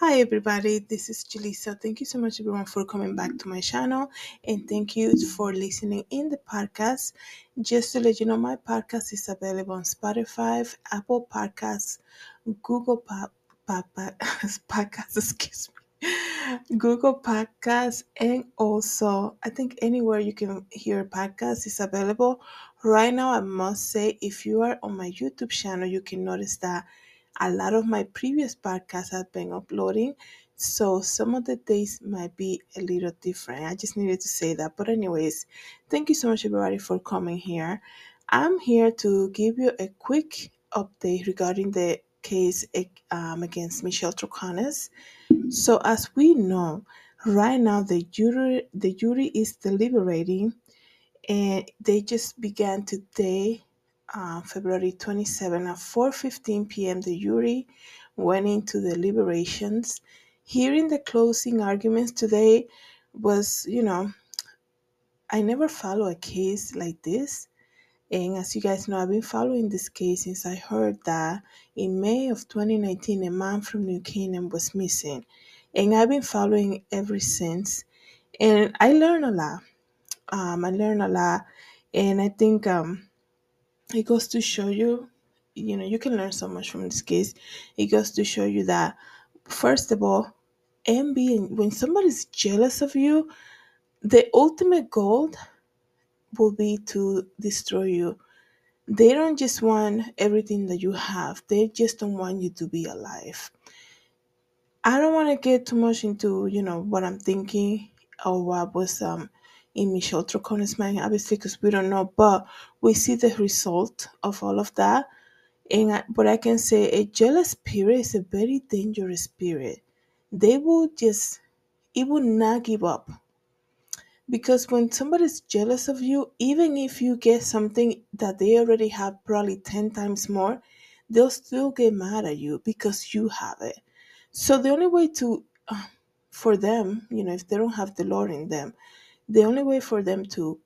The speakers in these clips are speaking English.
Hi everybody, this is Julissa. Thank you so much everyone for coming back to my channel and thank you for listening in the podcast. Just to let you know, my podcast is available on Spotify, Apple Podcasts, Google Pop, Podcasts, excuse me, Google Podcasts, and also I think anywhere you can hear podcasts is available. Right now, I must say, if you are on my YouTube channel, you can notice that a lot of my previous podcasts have been uploading so some of the days might be a little different. I just needed to say that. But anyways thank you so much everybody for coming here. I'm here to give you a quick update regarding the case um, against michelle troconis so as we know right now the jury the jury is deliberating and they just began today uh, February 27 at 4:15 p.m. the jury went into deliberations. Hearing the closing arguments today was, you know, I never follow a case like this. And as you guys know, I've been following this case since I heard that in May of 2019, a man from New Canaan was missing. And I've been following ever since. And I learned a lot. Um, I learned a lot. And I think um, it goes to show you you know you can learn so much from this case. It goes to show you that first of all envy when somebody's jealous of you the ultimate goal will be to destroy you. They don't just want everything that you have. They just don't want you to be alive. I don't want to get too much into you know what i'm thinking or what was um in Michelle Troconis' mind, obviously, because we don't know, but we see the result of all of that and I, but I can say a jealous spirit is a very dangerous spirit. They will just, it will not give up. Because when somebody's jealous of you, even if you get something that they already have probably 10 times more, they'll still get mad at you because you have it. So the only way to, uh, for them, you know, if they don't have the Lord in them, the only way for them to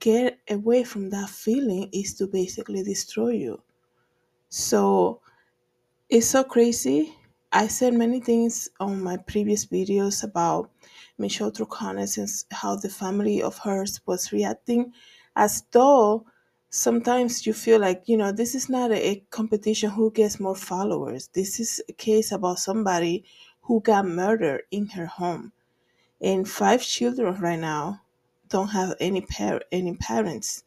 get away from that feeling is to basically destroy you. So it's so crazy. I said many things on my previous videos about Michelle Troconis and how the family of hers was reacting as though sometimes you feel like, you know, this is not a competition who gets more followers. This is a case about somebody who got murdered in her home. And five children right now don't have any par- any parents.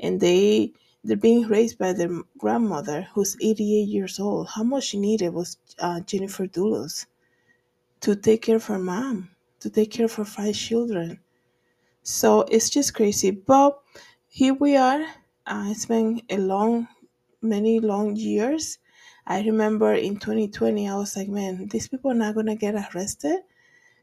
And they they're being raised by their grandmother who's 88 years old. How much she needed was uh, Jennifer Dulos to take care of her mom, to take care of her five children. So it's just crazy. But here we are. Uh, it's been a long, many long years. I remember in 2020, I was like, man, these people are not going to get arrested.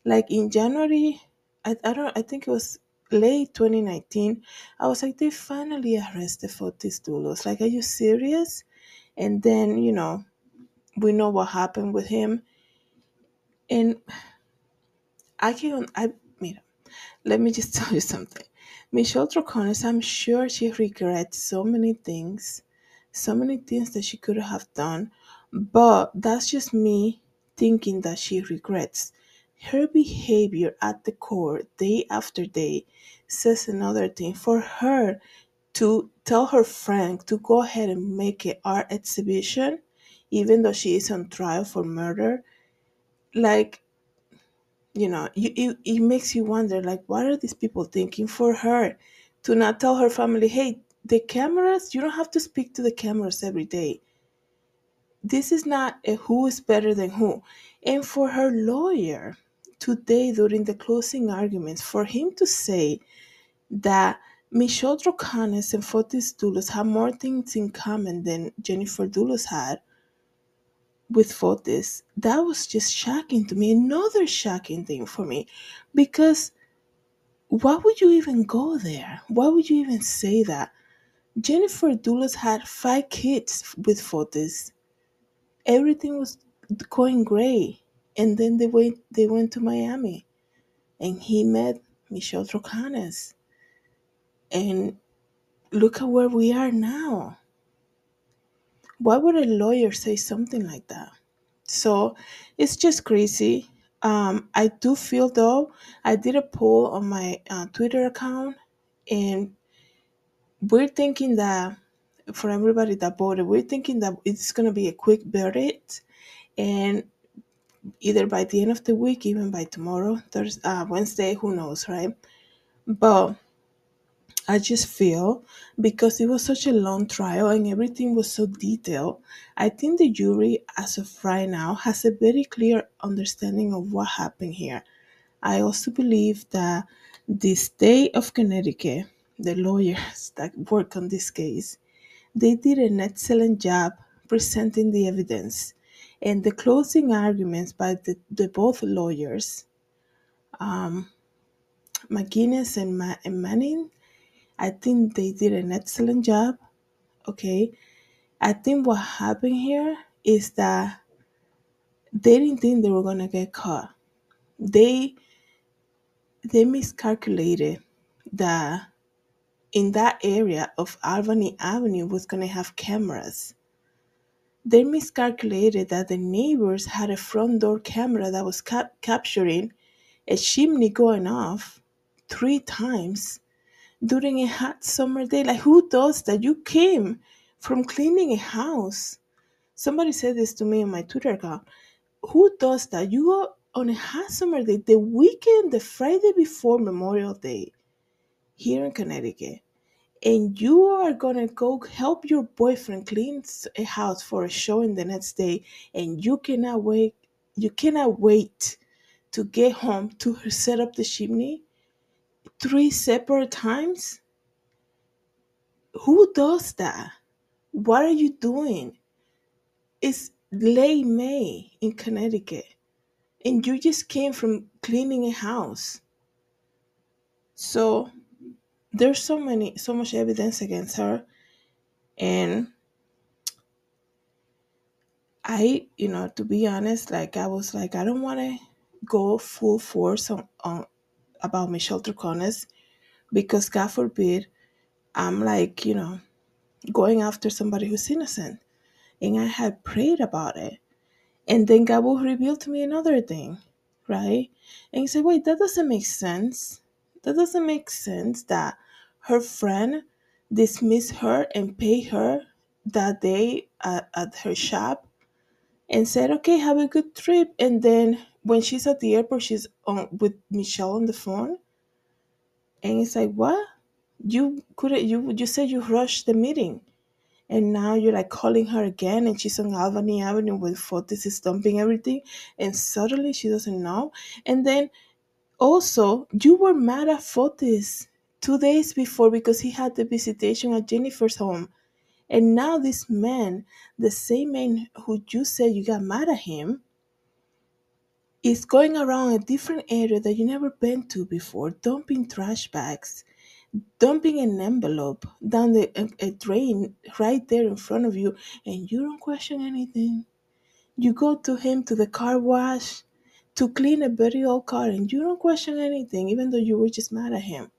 Like in January, I, I don't, I think it was late 2019, I was like, they finally arrested for Fotis Dulos. Like, are you serious? And then, you know, we know what happened with him. And I can, I, mira, let me just tell you something. Michelle Troconis, I'm sure she regrets so many things, so many things that she could have done, but that's just me thinking that she regrets. Her behavior at the court, day after day, says another thing. For her to tell her friend to go ahead and make an art exhibition, even though she is on trial for murder, like you know you, it, it makes you wonder like what are these people thinking for her to not tell her family hey the cameras you don't have to speak to the cameras every day this is not a who is better than who and for her lawyer today during the closing arguments for him to say that Michelle Troconis and Fotis Dulos have more things in common than Jennifer Dulos had with Fotis, that was just shocking to me. Another shocking thing for me because why would you even go there? Why would you even say that? Jennifer Dulos had five kids with Fotis. Everything was going great. And then they went they went to Miami and he met Michelle Troconis. And look at where we are now. Why would a lawyer say something like that? So it's just crazy. Um, I do feel though, I did a poll on my uh, Twitter account, and we're thinking that for everybody that voted, we're thinking that it's going to be a quick verdict, and either by the end of the week, even by tomorrow, Thursday, uh, Wednesday, who knows, right? But I just feel because it was such a long trial and everything was so detailed, I think the jury, as of right now, has a very clear understanding of what happened here. I also believe that the state of Connecticut, the lawyers that work on this case, they did an excellent job presenting the evidence. And the closing arguments by the, the both lawyers, um, McGuinness and, Ma- and Manning, I think they did an excellent job. Okay. I think what happened here is that they didn't think they were gonna get caught. They they miscalculated that in that area of Albany Avenue was gonna have cameras. They miscalculated that the neighbors had a front door camera that was cap- capturing a chimney going off three times during a hot summer day. Like, who does that? You came from cleaning a house. Somebody said this to me on my Twitter account. Who does that? You go on a hot summer day, the weekend, the Friday before Memorial Day, here in Connecticut, and you are gonna go help your boyfriend clean a house for a show in the next day, and you cannot wait. You cannot wait to get home to set up the chimney three separate times. Who does that? What are you doing? It's late May in Connecticut, and you just came from cleaning a house. So there's so many, so much evidence against her, and I, you know, to be honest, like I was like, I don't want to go full force on, on about Michelle Troconis because God forbid I'm like, you know, going after somebody who's innocent. And I had prayed about it. And then God will reveal to me another thing, right? And he said, wait, that doesn't make sense. That doesn't make sense that her friend dismissed her and paid her that day at, at her shop and said, okay, have a good trip. And then when she's at the airport, she's on with Michelle on the phone. And it's like, what? You couldn't, you, you said you rushed the meeting and now you're like calling her again and she's on Albany Avenue with Fotis is dumping everything and suddenly she doesn't know. And then also you were mad at Fotis two days before because he had the visitation at Jennifer's home. And now this man, the same man who you said you got mad at him, is going around a different area that you never been to before, dumping trash bags dumping an envelope down the a, a drain right there in front of you and you don't question anything you go to him to the car wash to clean a very old car and you don't question anything even though you were just mad at him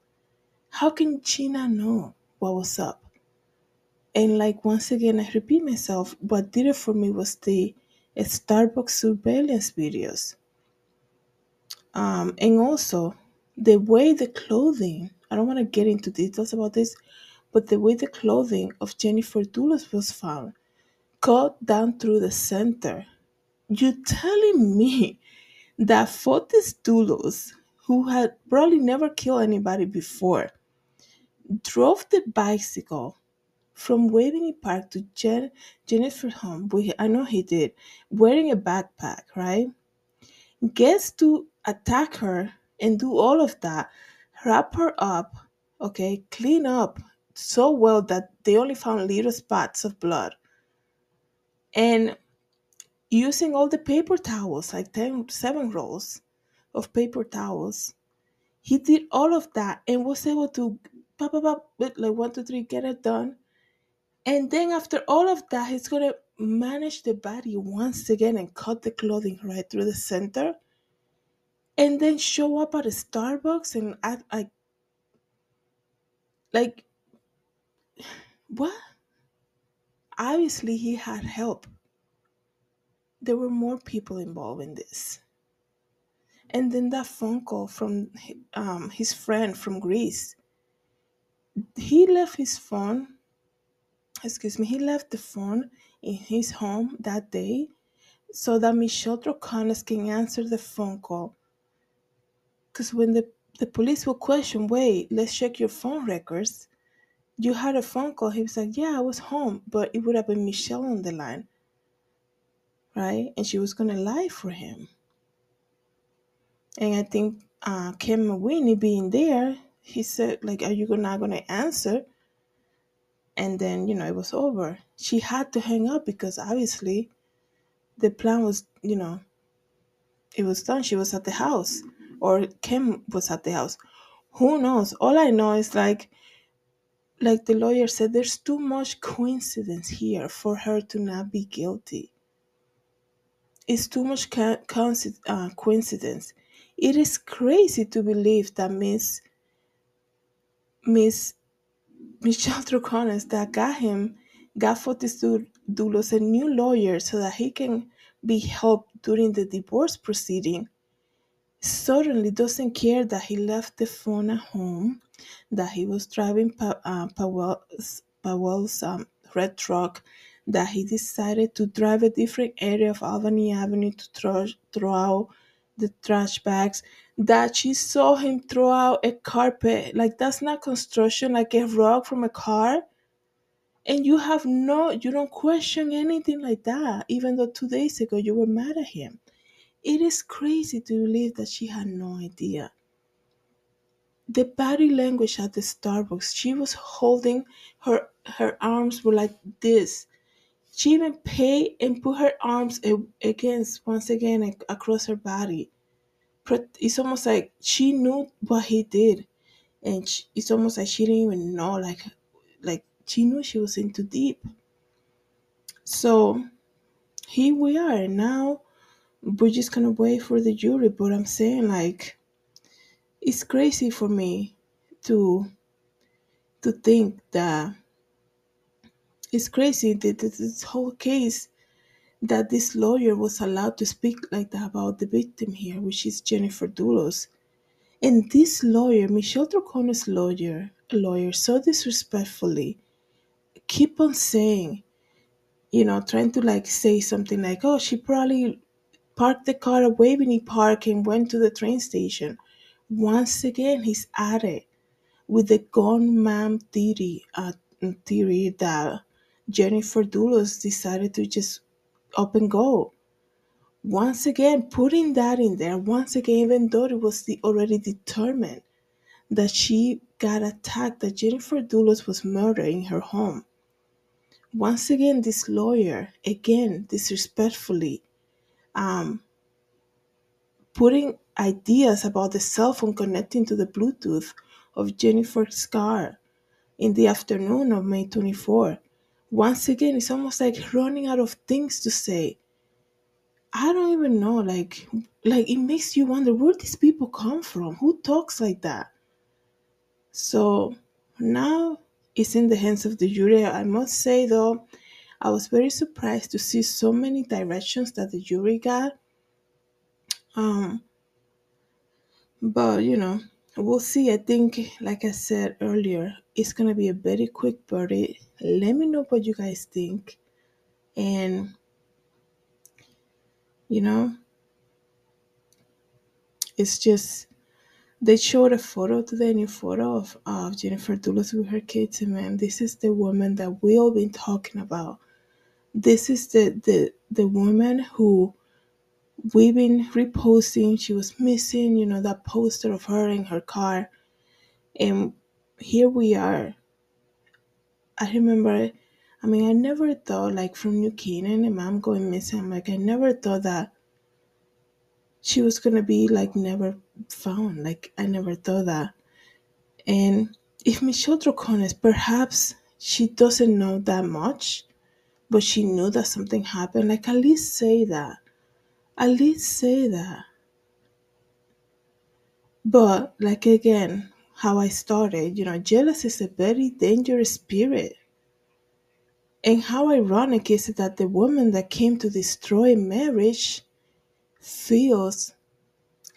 how can she not know what was up? And like once again i repeat myself what did it for me was the starbucks surveillance videos. Um, and also the way the clothing i don't want to get into details about this but the way the clothing of jennifer Dulos was found cut down through the center. You telling me that Fotis Dulos, who had probably never killed anybody before, drove the bicycle from Waveney Park to Jen- Jennifer's home, we, I know he did, wearing a backpack, right? Gets to attack her and do all of that, wrap her up, okay, clean up so well that they only found little spots of blood. And using all the paper towels, like 10, seven rolls of paper towels, he did all of that and was able to, pop, like one, two, three, get it done And then after all of that, he's gonna manage the body once again and cut the clothing right through the center. And then show up at a Starbucks and act like like what? Obviously he had help. there were more people involved in this. And then that phone call from um, his friend from Greece. He left his phone, excuse me, he left the phone in his home that day so that Michelle Troconis can answer the phone call. Because when the, the police will question, wait, let's check your phone records, you had a phone call. He was like, yeah, I was home, but it would have been Michelle on the line, right? And she was going to lie for him. And I think uh, Kent Mawhinney being there, he said, like, are you not going to answer? And then, you know, it was over. She had to hang up because obviously the plan was, you know, it was done. She was at the house or Kent was at the house. Who knows? All I know is like, like the lawyer said, there's too much coincidence here for her to not be guilty. It's too much uh, coincidence. It is crazy to believe that Miss Miss Michelle Troconis that got him got Fotis Dulos a new lawyer so that he can be helped during the divorce proceeding. Suddenly doesn't care that he left the phone at home, that he was driving pa- uh, Powell's, Powell's um, red truck, that he decided to drive a different area of Albany Avenue to throw, throw out the trash bags, that she saw him throw out a carpet. Like, that's not construction, like a rug from a car. And you have no, you don't question anything like that, even though two days ago you were mad at him. It is crazy to believe that she had no idea. The body language at the Starbucks, she was holding her her arms were like this. She even paid and put her arms against once again across her body. It's almost like she knew what he did, and she, it's almost like she didn't even know, like, like she knew she was in too deep. So here we are now we're just gonna wait for the jury. But I'm saying like it's crazy for me to to think that it's crazy that this whole case that this lawyer was allowed to speak like that about the victim here, which is Jennifer Dulos. And this lawyer, Michelle Troconis' lawyer, lawyer, so disrespectfully, keep on saying, you know, trying to like say something like, oh, she probably parked the car at Waveney Park and went to the train station. Once again, he's at it with the gun man theory, uh, theory that Jennifer Dulos decided to just up and go. Once again, putting that in there, once again, even though it was the, already determined that she got attacked, that Jennifer Dulos was murdered in her home. Once again, this lawyer, again, disrespectfully, um, putting ideas about the cell phone connecting to the Bluetooth of Jennifer's car in the afternoon of May 24. Once again, it's almost like running out of things to say. I don't even know, like, like it makes you wonder where these people come from. Who talks like that? So now it's in the hands of the jury. I must say though, I was very surprised to see so many directions that the jury got. Um, but you know, we'll see. I think, like I said earlier, it's gonna be a very quick verdict. Let me know what you guys think, and you know, it's just they showed a photo today, a new photo of, of Jennifer Dulos with her kids, and man, this is the woman that we all been talking about. This is the the the woman who we've been reposting. She was missing, you know, that poster of her in her car, and here we are. I remember, I mean, I never thought like from New Canaan and mom going missing. I'm like, I never thought that she was gonna be like never found. Like I never thought that. And if Michelle Troconis, perhaps she doesn't know that much, but she knew that something happened. Like at least say that. At least say that. But like again, how I started, you know, jealousy is a very dangerous spirit. And how ironic is it that the woman that came to destroy marriage feels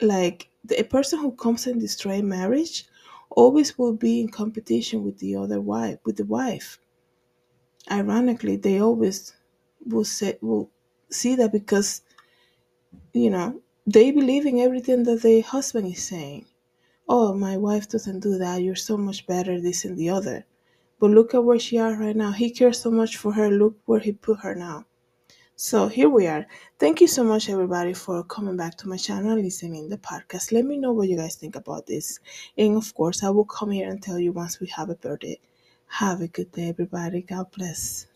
like the person who comes and destroy marriage always will be in competition with the other wife, with the wife. Ironically, they always will say will see that because you know they believe in everything that the husband is saying. Oh, my wife doesn't do that. You're so much better, this and the other. But look at where she are right now. He cares so much for her. Look where he put her now. So here we are. Thank you so much, everybody, for coming back to my channel and listening the podcast. Let me know what you guys think about this. And of course, I will come here and tell you once we have a birthday. Have a good day, everybody. God bless.